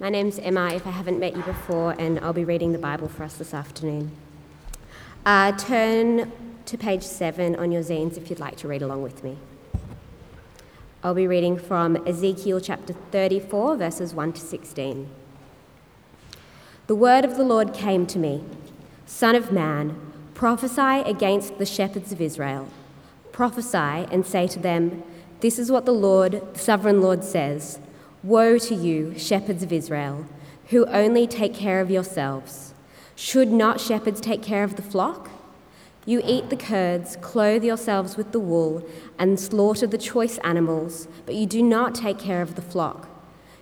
My name's Emma, if I haven't met you before, and I'll be reading the Bible for us this afternoon. Uh, turn to page 7 on your zines if you'd like to read along with me. I'll be reading from Ezekiel chapter 34, verses 1 to 16. The word of the Lord came to me Son of man, prophesy against the shepherds of Israel. Prophesy and say to them, This is what the Lord, the sovereign Lord, says. Woe to you, shepherds of Israel, who only take care of yourselves. Should not shepherds take care of the flock? You eat the curds, clothe yourselves with the wool, and slaughter the choice animals, but you do not take care of the flock.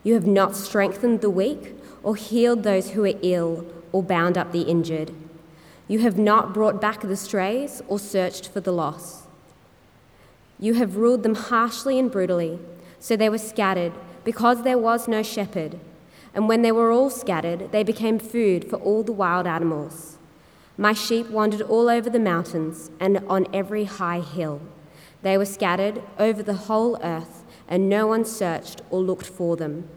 You have not strengthened the weak, or healed those who are ill, or bound up the injured. You have not brought back the strays, or searched for the lost. You have ruled them harshly and brutally, so they were scattered because there was no shepherd. And when they were all scattered, they became food for all the wild animals. My sheep wandered all over the mountains and on every high hill. They were scattered over the whole earth, and no one searched or looked for them.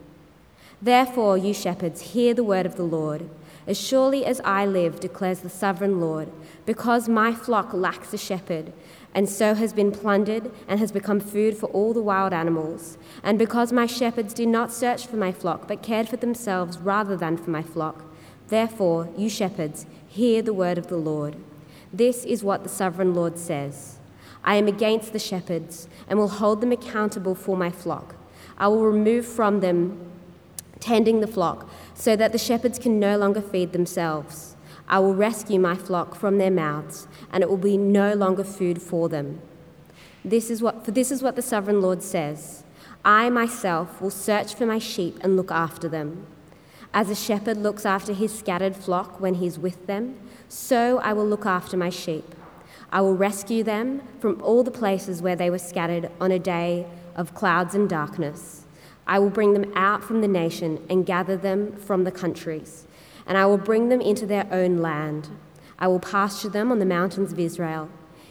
Therefore, you shepherds, hear the word of the Lord. As surely as I live, declares the sovereign Lord, because my flock lacks a shepherd, and so has been plundered and has become food for all the wild animals. And because my shepherds did not search for my flock, but cared for themselves rather than for my flock, therefore, you shepherds, hear the word of the Lord. This is what the sovereign Lord says I am against the shepherds and will hold them accountable for my flock. I will remove from them tending the flock so that the shepherds can no longer feed themselves. I will rescue my flock from their mouths, and it will be no longer food for them. This is what, for this is what the sovereign Lord says I myself will search for my sheep and look after them. As a shepherd looks after his scattered flock when he is with them, so I will look after my sheep. I will rescue them from all the places where they were scattered on a day of clouds and darkness. I will bring them out from the nation and gather them from the countries and I will bring them into their own land. I will pasture them on the mountains of Israel,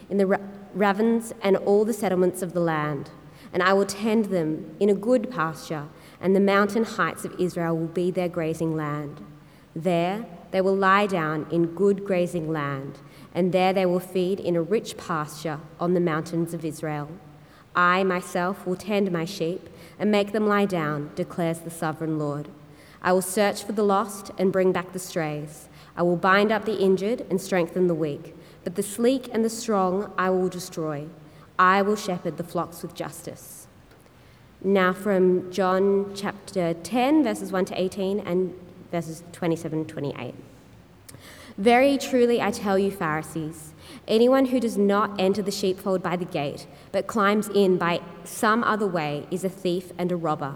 in the ravines and all the settlements of the land, and I will tend them in a good pasture, and the mountain heights of Israel will be their grazing land. There they will lie down in good grazing land, and there they will feed in a rich pasture on the mountains of Israel. I myself will tend my sheep and make them lie down, declares the sovereign Lord. I will search for the lost and bring back the strays. I will bind up the injured and strengthen the weak. But the sleek and the strong I will destroy. I will shepherd the flocks with justice. Now, from John chapter 10, verses 1 to 18, and verses 27 to 28. Very truly, I tell you, Pharisees, anyone who does not enter the sheepfold by the gate, but climbs in by some other way, is a thief and a robber.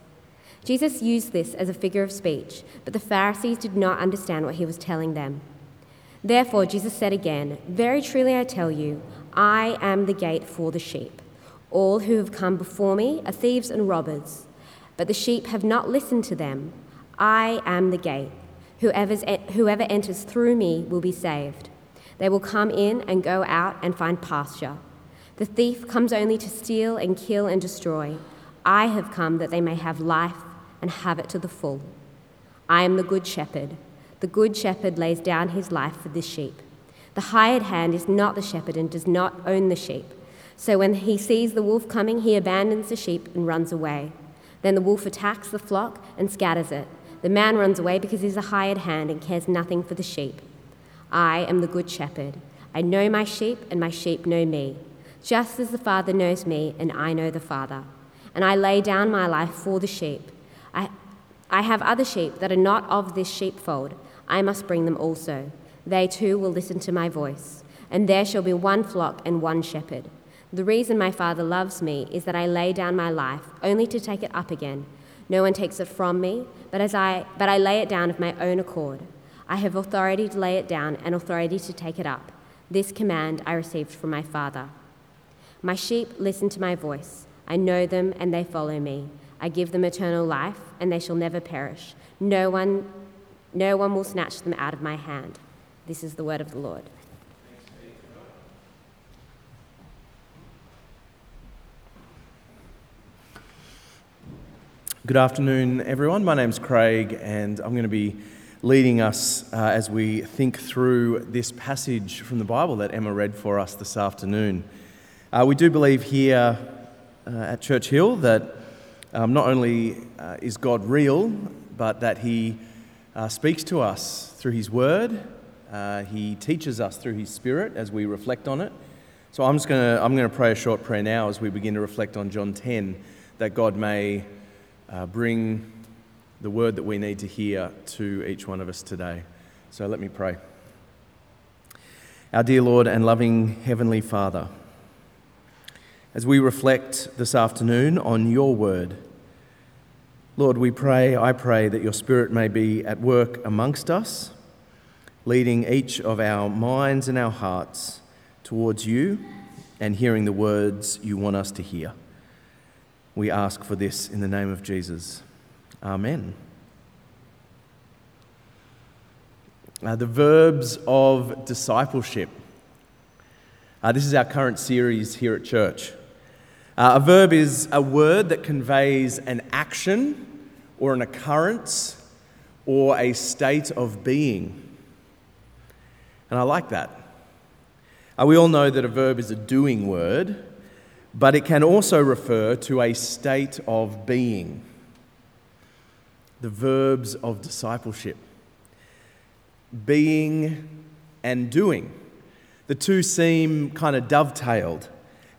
Jesus used this as a figure of speech, but the Pharisees did not understand what he was telling them. Therefore, Jesus said again, Very truly I tell you, I am the gate for the sheep. All who have come before me are thieves and robbers, but the sheep have not listened to them. I am the gate. Whoever enters through me will be saved. They will come in and go out and find pasture. The thief comes only to steal and kill and destroy. I have come that they may have life and have it to the full. I am the good shepherd. The good shepherd lays down his life for the sheep. The hired hand is not the shepherd and does not own the sheep. So when he sees the wolf coming, he abandons the sheep and runs away. Then the wolf attacks the flock and scatters it. The man runs away because he's a hired hand and cares nothing for the sheep. I am the good shepherd. I know my sheep, and my sheep know me, just as the Father knows me, and I know the Father. And I lay down my life for the sheep. I, have other sheep that are not of this sheepfold. I must bring them also. They too will listen to my voice. And there shall be one flock and one shepherd. The reason my Father loves me is that I lay down my life only to take it up again. No one takes it from me, but, as I, but I lay it down of my own accord. I have authority to lay it down and authority to take it up. This command I received from my Father. My sheep listen to my voice. I know them and they follow me. I give them eternal life and they shall never perish. No one, no one will snatch them out of my hand. This is the word of the Lord. Good afternoon, everyone. My name's Craig, and I'm going to be leading us uh, as we think through this passage from the Bible that Emma read for us this afternoon. Uh, we do believe here uh, at Church Hill that um, not only uh, is God real, but that He uh, speaks to us through His Word. Uh, he teaches us through His Spirit as we reflect on it. So I'm just going to I'm going to pray a short prayer now as we begin to reflect on John 10, that God may uh, bring the word that we need to hear to each one of us today. So let me pray. Our dear Lord and loving Heavenly Father, as we reflect this afternoon on your word, Lord, we pray, I pray that your Spirit may be at work amongst us, leading each of our minds and our hearts towards you and hearing the words you want us to hear. We ask for this in the name of Jesus. Amen. Uh, the verbs of discipleship. Uh, this is our current series here at church. Uh, a verb is a word that conveys an action or an occurrence or a state of being. And I like that. Uh, we all know that a verb is a doing word but it can also refer to a state of being. The verbs of discipleship being and doing. The two seem kind of dovetailed.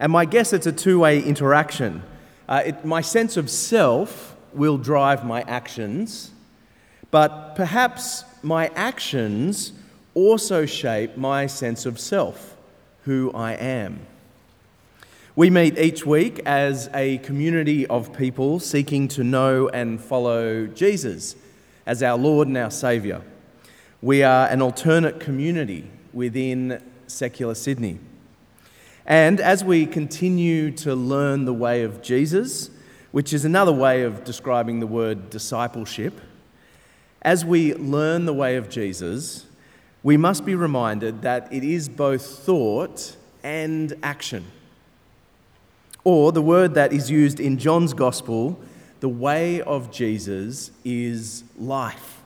And my guess it's a two way interaction. Uh, it, my sense of self will drive my actions, but perhaps my actions also shape my sense of self, who I am. We meet each week as a community of people seeking to know and follow Jesus as our Lord and our Saviour. We are an alternate community within secular Sydney. And as we continue to learn the way of Jesus, which is another way of describing the word discipleship, as we learn the way of Jesus, we must be reminded that it is both thought and action. Or the word that is used in John's gospel, the way of Jesus is life.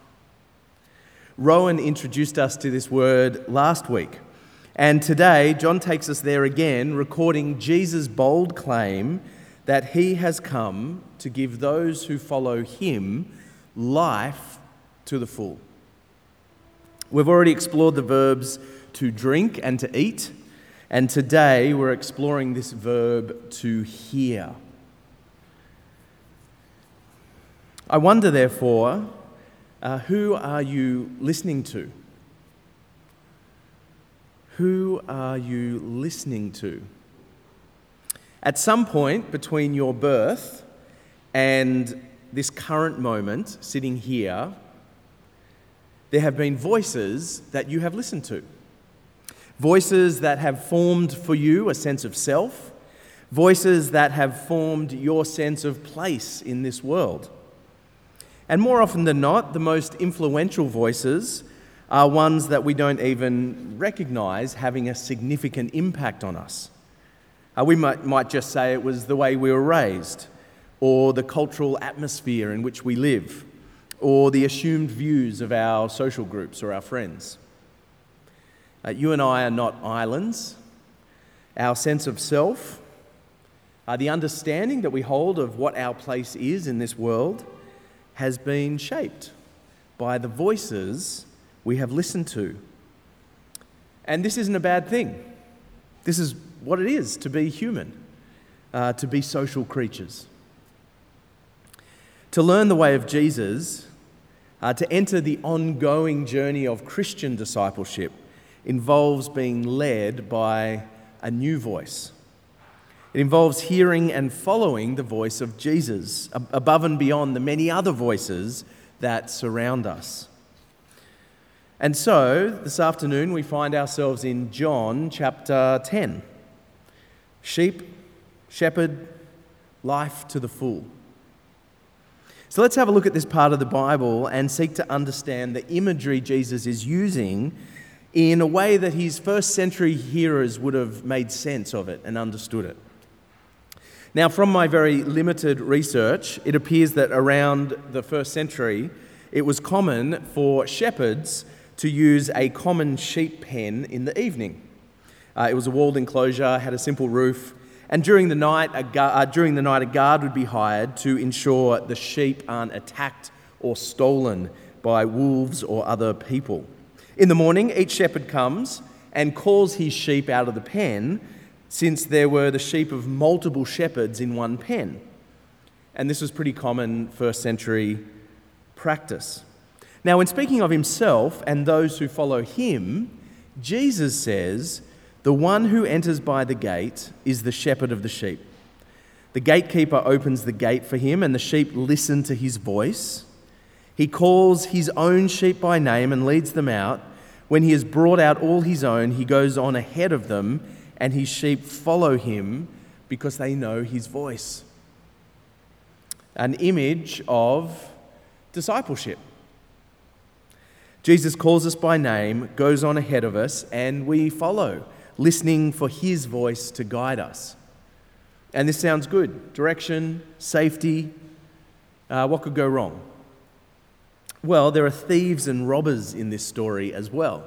Rowan introduced us to this word last week. And today, John takes us there again, recording Jesus' bold claim that he has come to give those who follow him life to the full. We've already explored the verbs to drink and to eat. And today we're exploring this verb to hear. I wonder, therefore, uh, who are you listening to? Who are you listening to? At some point between your birth and this current moment, sitting here, there have been voices that you have listened to. Voices that have formed for you a sense of self, voices that have formed your sense of place in this world. And more often than not, the most influential voices are ones that we don't even recognize having a significant impact on us. Uh, we might, might just say it was the way we were raised, or the cultural atmosphere in which we live, or the assumed views of our social groups or our friends. Uh, you and I are not islands. Our sense of self, uh, the understanding that we hold of what our place is in this world, has been shaped by the voices we have listened to. And this isn't a bad thing. This is what it is to be human, uh, to be social creatures. To learn the way of Jesus, uh, to enter the ongoing journey of Christian discipleship, involves being led by a new voice. It involves hearing and following the voice of Jesus above and beyond the many other voices that surround us. And so, this afternoon, we find ourselves in John chapter 10. Sheep, shepherd, life to the full. So let's have a look at this part of the Bible and seek to understand the imagery Jesus is using in a way that his first century hearers would have made sense of it and understood it. Now, from my very limited research, it appears that around the first century, it was common for shepherds to use a common sheep pen in the evening. Uh, it was a walled enclosure, had a simple roof, and during the, night, a gu- uh, during the night, a guard would be hired to ensure the sheep aren't attacked or stolen by wolves or other people. In the morning, each shepherd comes and calls his sheep out of the pen, since there were the sheep of multiple shepherds in one pen. And this was pretty common first century practice. Now, when speaking of himself and those who follow him, Jesus says, The one who enters by the gate is the shepherd of the sheep. The gatekeeper opens the gate for him, and the sheep listen to his voice. He calls his own sheep by name and leads them out. When he has brought out all his own, he goes on ahead of them, and his sheep follow him because they know his voice. An image of discipleship. Jesus calls us by name, goes on ahead of us, and we follow, listening for his voice to guide us. And this sounds good direction, safety. Uh, what could go wrong? Well, there are thieves and robbers in this story as well.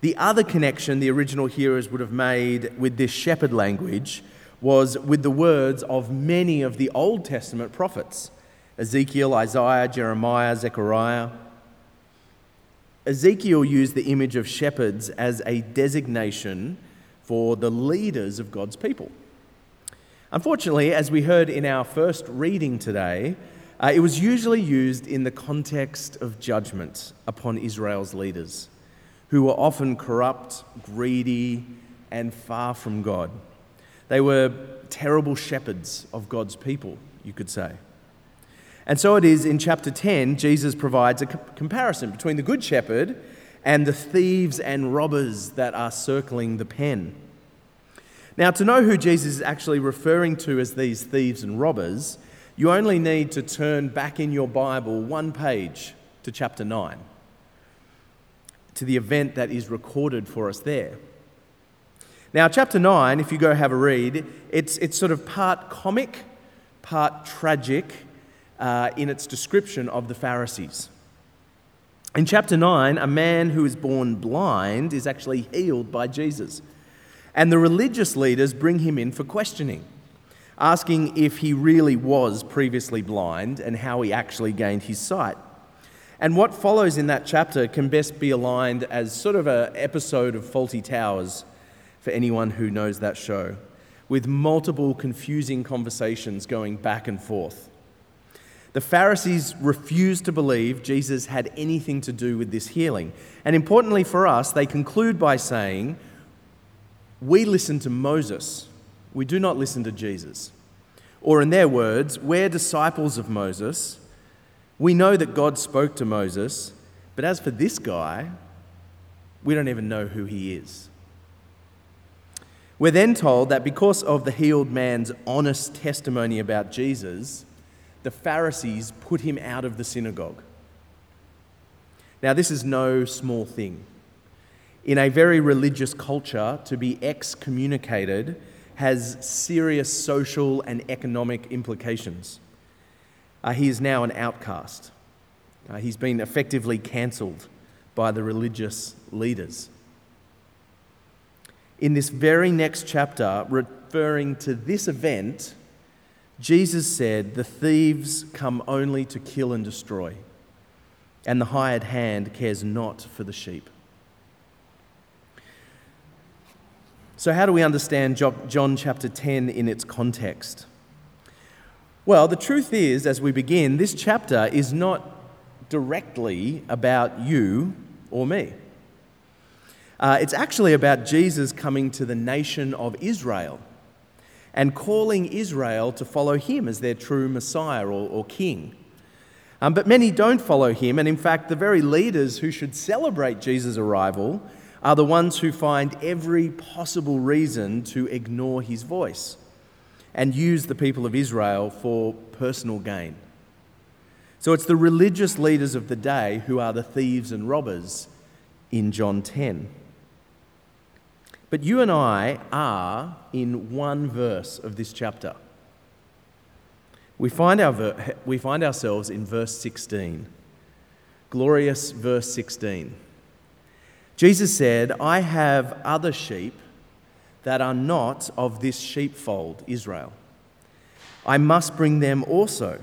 The other connection the original hearers would have made with this shepherd language was with the words of many of the Old Testament prophets Ezekiel, Isaiah, Jeremiah, Zechariah. Ezekiel used the image of shepherds as a designation for the leaders of God's people. Unfortunately, as we heard in our first reading today, uh, it was usually used in the context of judgment upon Israel's leaders, who were often corrupt, greedy, and far from God. They were terrible shepherds of God's people, you could say. And so it is in chapter 10, Jesus provides a comparison between the good shepherd and the thieves and robbers that are circling the pen. Now, to know who Jesus is actually referring to as these thieves and robbers, you only need to turn back in your Bible one page to chapter 9, to the event that is recorded for us there. Now, chapter 9, if you go have a read, it's, it's sort of part comic, part tragic, uh, in its description of the Pharisees. In chapter 9, a man who is born blind is actually healed by Jesus. And the religious leaders bring him in for questioning, asking if he really was previously blind and how he actually gained his sight. And what follows in that chapter can best be aligned as sort of an episode of Fawlty Towers for anyone who knows that show, with multiple confusing conversations going back and forth. The Pharisees refused to believe Jesus had anything to do with this healing. And importantly for us, they conclude by saying, We listen to Moses, we do not listen to Jesus. Or, in their words, we're disciples of Moses. We know that God spoke to Moses, but as for this guy, we don't even know who he is. We're then told that because of the healed man's honest testimony about Jesus, the Pharisees put him out of the synagogue. Now, this is no small thing. In a very religious culture, to be excommunicated has serious social and economic implications. Uh, he is now an outcast. Uh, he's been effectively cancelled by the religious leaders. In this very next chapter, referring to this event, Jesus said, The thieves come only to kill and destroy, and the hired hand cares not for the sheep. So, how do we understand John chapter 10 in its context? Well, the truth is, as we begin, this chapter is not directly about you or me. Uh, it's actually about Jesus coming to the nation of Israel and calling Israel to follow him as their true Messiah or, or king. Um, but many don't follow him, and in fact, the very leaders who should celebrate Jesus' arrival are the ones who find every possible reason to ignore his voice and use the people of Israel for personal gain. So it's the religious leaders of the day who are the thieves and robbers in John 10. But you and I are in one verse of this chapter. We find, our, we find ourselves in verse 16. Glorious verse 16. Jesus said, I have other sheep that are not of this sheepfold, Israel. I must bring them also.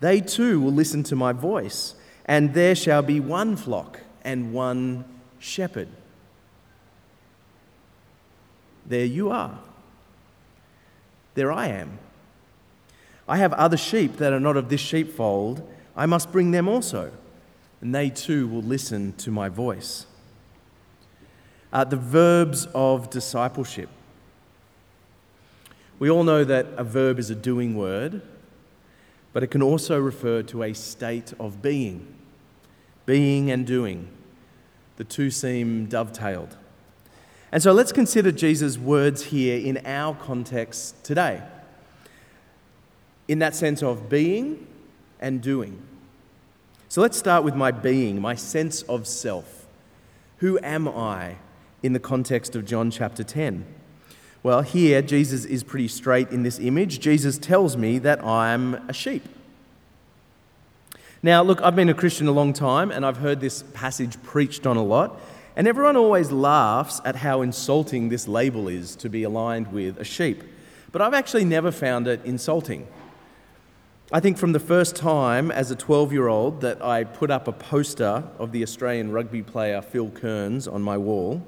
They too will listen to my voice, and there shall be one flock and one shepherd. There you are. There I am. I have other sheep that are not of this sheepfold. I must bring them also, and they too will listen to my voice. Uh, the verbs of discipleship. We all know that a verb is a doing word, but it can also refer to a state of being. Being and doing. The two seem dovetailed. And so let's consider Jesus' words here in our context today in that sense of being and doing. So let's start with my being, my sense of self. Who am I in the context of John chapter 10? Well, here Jesus is pretty straight in this image. Jesus tells me that I'm a sheep. Now, look, I've been a Christian a long time and I've heard this passage preached on a lot, and everyone always laughs at how insulting this label is to be aligned with a sheep. But I've actually never found it insulting. I think from the first time as a 12 year old that I put up a poster of the Australian rugby player Phil Kearns on my wall,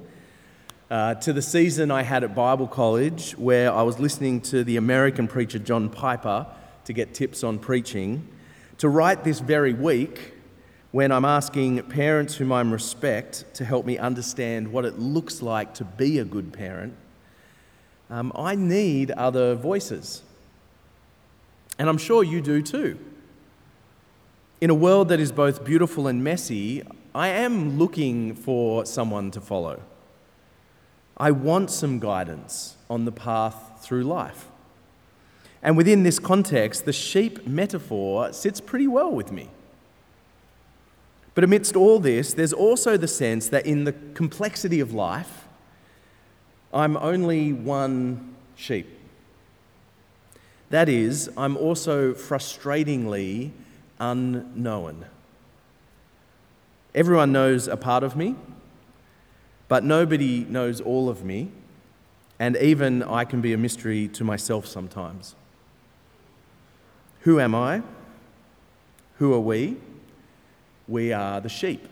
uh, to the season I had at Bible college where I was listening to the American preacher John Piper to get tips on preaching, to write this very week when I'm asking parents whom I respect to help me understand what it looks like to be a good parent, um, I need other voices. And I'm sure you do too. In a world that is both beautiful and messy, I am looking for someone to follow. I want some guidance on the path through life. And within this context, the sheep metaphor sits pretty well with me. But amidst all this, there's also the sense that in the complexity of life, I'm only one sheep. That is, I'm also frustratingly unknown. Everyone knows a part of me, but nobody knows all of me, and even I can be a mystery to myself sometimes. Who am I? Who are we? We are the sheep.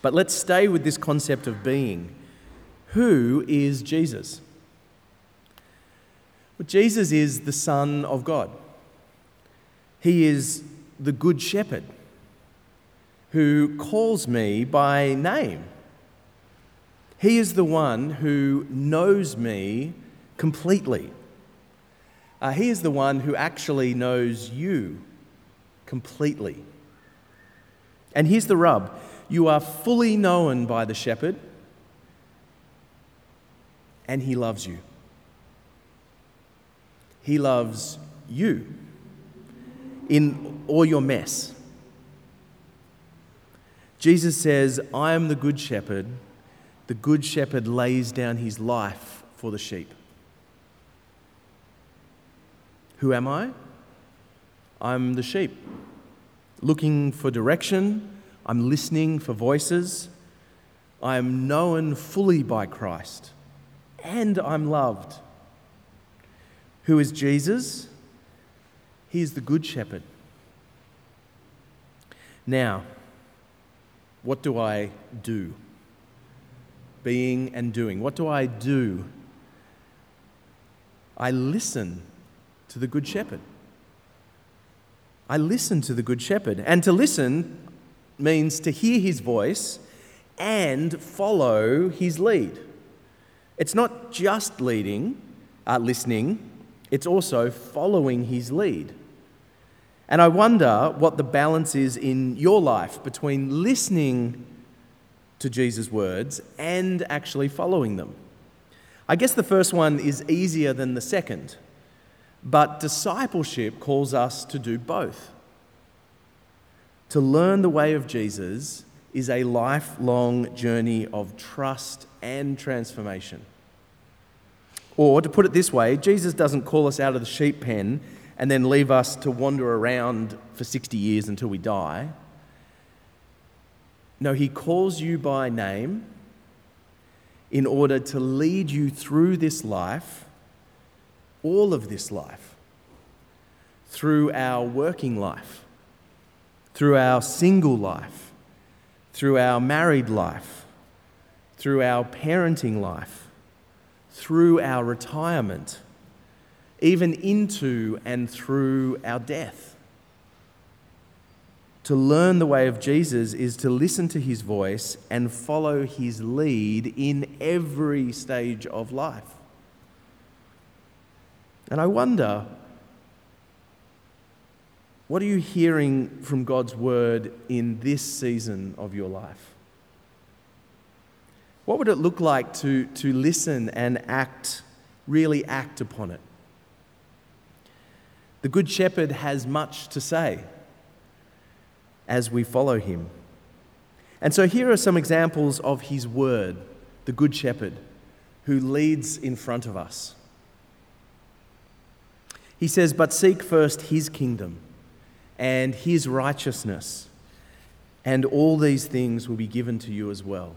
But let's stay with this concept of being. Who is Jesus? But Jesus is the Son of God. He is the Good Shepherd who calls me by name. He is the one who knows me completely. Uh, he is the one who actually knows you completely. And here's the rub you are fully known by the shepherd, and he loves you. He loves you in all your mess. Jesus says, I am the good shepherd. The good shepherd lays down his life for the sheep. Who am I? I'm the sheep, looking for direction. I'm listening for voices. I am known fully by Christ, and I'm loved. Who is Jesus? He is the Good Shepherd. Now, what do I do? Being and doing. What do I do? I listen to the Good Shepherd. I listen to the Good Shepherd. And to listen means to hear his voice and follow his lead. It's not just leading, uh, listening, it's also following his lead. And I wonder what the balance is in your life between listening to Jesus' words and actually following them. I guess the first one is easier than the second, but discipleship calls us to do both. To learn the way of Jesus is a lifelong journey of trust and transformation. Or, to put it this way, Jesus doesn't call us out of the sheep pen and then leave us to wander around for 60 years until we die. No, He calls you by name in order to lead you through this life, all of this life, through our working life, through our single life, through our married life, through our parenting life, through our retirement, even into and through our death. To learn the way of Jesus is to listen to his voice and follow his lead in every stage of life. And I wonder what are you hearing from God's word in this season of your life? What would it look like to, to listen and act, really act upon it? The Good Shepherd has much to say as we follow him. And so here are some examples of his word, the Good Shepherd, who leads in front of us. He says, But seek first his kingdom and his righteousness, and all these things will be given to you as well.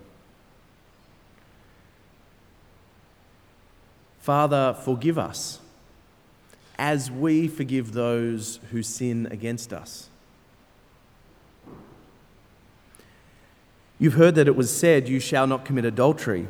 Father, forgive us as we forgive those who sin against us. You've heard that it was said, You shall not commit adultery.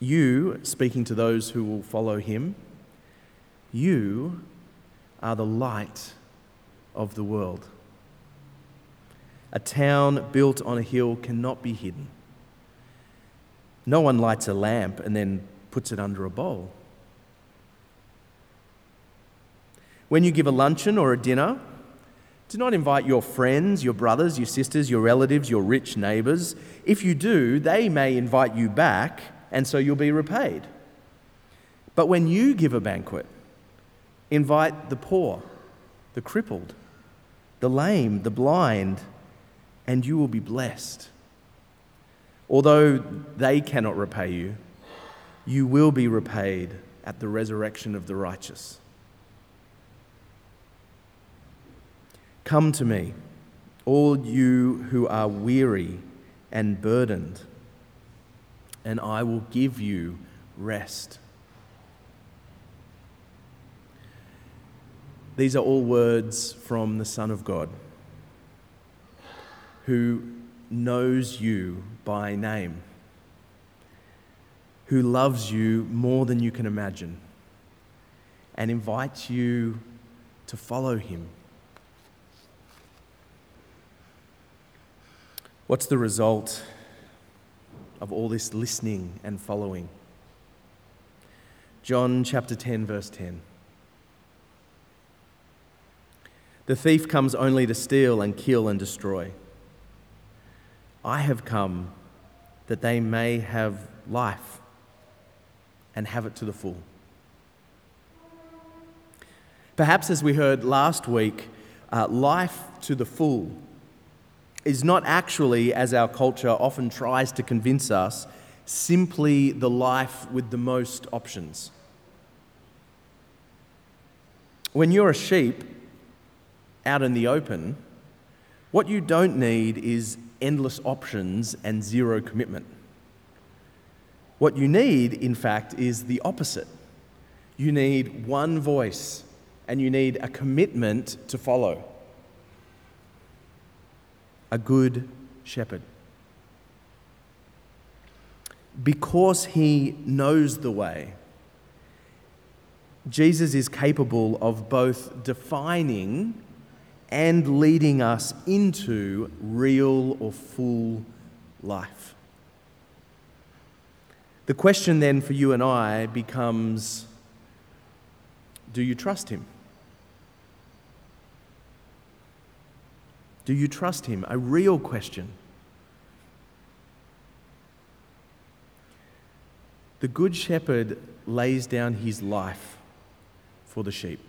You, speaking to those who will follow him, you are the light of the world. A town built on a hill cannot be hidden. No one lights a lamp and then puts it under a bowl. When you give a luncheon or a dinner, do not invite your friends, your brothers, your sisters, your relatives, your rich neighbours. If you do, they may invite you back, and so you'll be repaid. But when you give a banquet, invite the poor, the crippled, the lame, the blind, and you will be blessed. Although they cannot repay you, you will be repaid at the resurrection of the righteous. Come to me, all you who are weary and burdened, and I will give you rest. These are all words from the Son of God who knows you by name, who loves you more than you can imagine, and invites you to follow him. What's the result of all this listening and following? John chapter 10, verse 10. The thief comes only to steal and kill and destroy. I have come that they may have life and have it to the full. Perhaps, as we heard last week, uh, life to the full is not actually, as our culture often tries to convince us, simply the life with the most options. When you're a sheep, out in the open, what you don't need is endless options and zero commitment. What you need, in fact, is the opposite. You need one voice and you need a commitment to follow. A good shepherd. Because he knows the way, Jesus is capable of both defining and leading us into real or full life. The question then for you and I becomes do you trust him? Do you trust him? A real question. The Good Shepherd lays down his life for the sheep.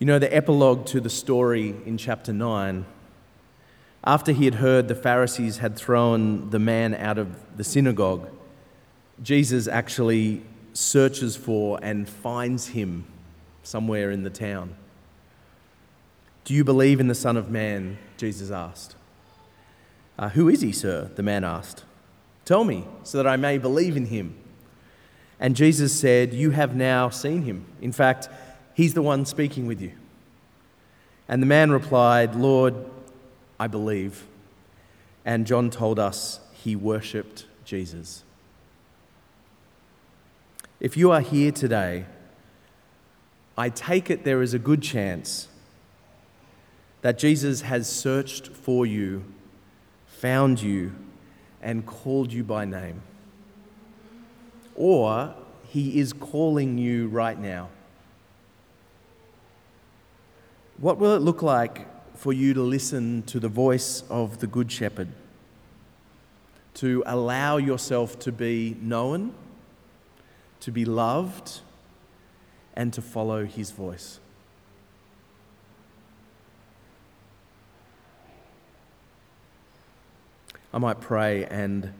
You know, the epilogue to the story in chapter 9, after he had heard the Pharisees had thrown the man out of the synagogue, Jesus actually searches for and finds him somewhere in the town. Do you believe in the Son of Man? Jesus asked. Uh, Who is he, sir? The man asked. Tell me, so that I may believe in him. And Jesus said, You have now seen him. In fact, he's the one speaking with you. And the man replied, Lord, I believe. And John told us he worshipped Jesus. If you are here today I take it there is a good chance that Jesus has searched for you, found you, and called you by name. Or he is calling you right now. What will it look like for you to listen to the voice of the Good Shepherd? To allow yourself to be known, to be loved, and to follow his voice. I might pray and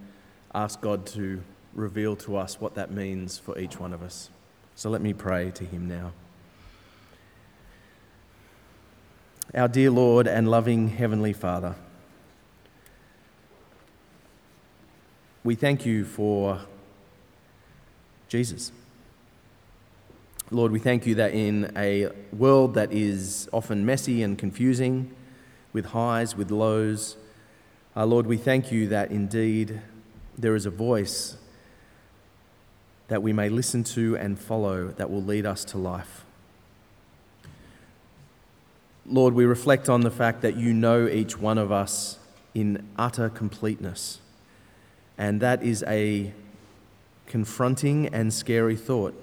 ask God to reveal to us what that means for each one of us. So let me pray to him now. Our dear Lord and loving Heavenly Father, we thank you for Jesus. Lord, we thank you that in a world that is often messy and confusing, with highs, with lows, uh, Lord, we thank you that indeed there is a voice that we may listen to and follow that will lead us to life. Lord, we reflect on the fact that you know each one of us in utter completeness. And that is a confronting and scary thought.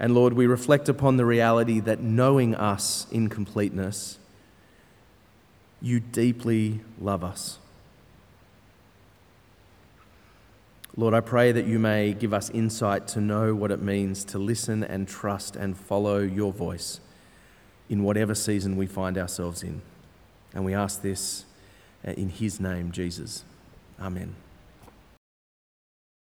And Lord, we reflect upon the reality that knowing us in completeness, you deeply love us. Lord, I pray that you may give us insight to know what it means to listen and trust and follow your voice in whatever season we find ourselves in. And we ask this uh, in his name, Jesus. Amen.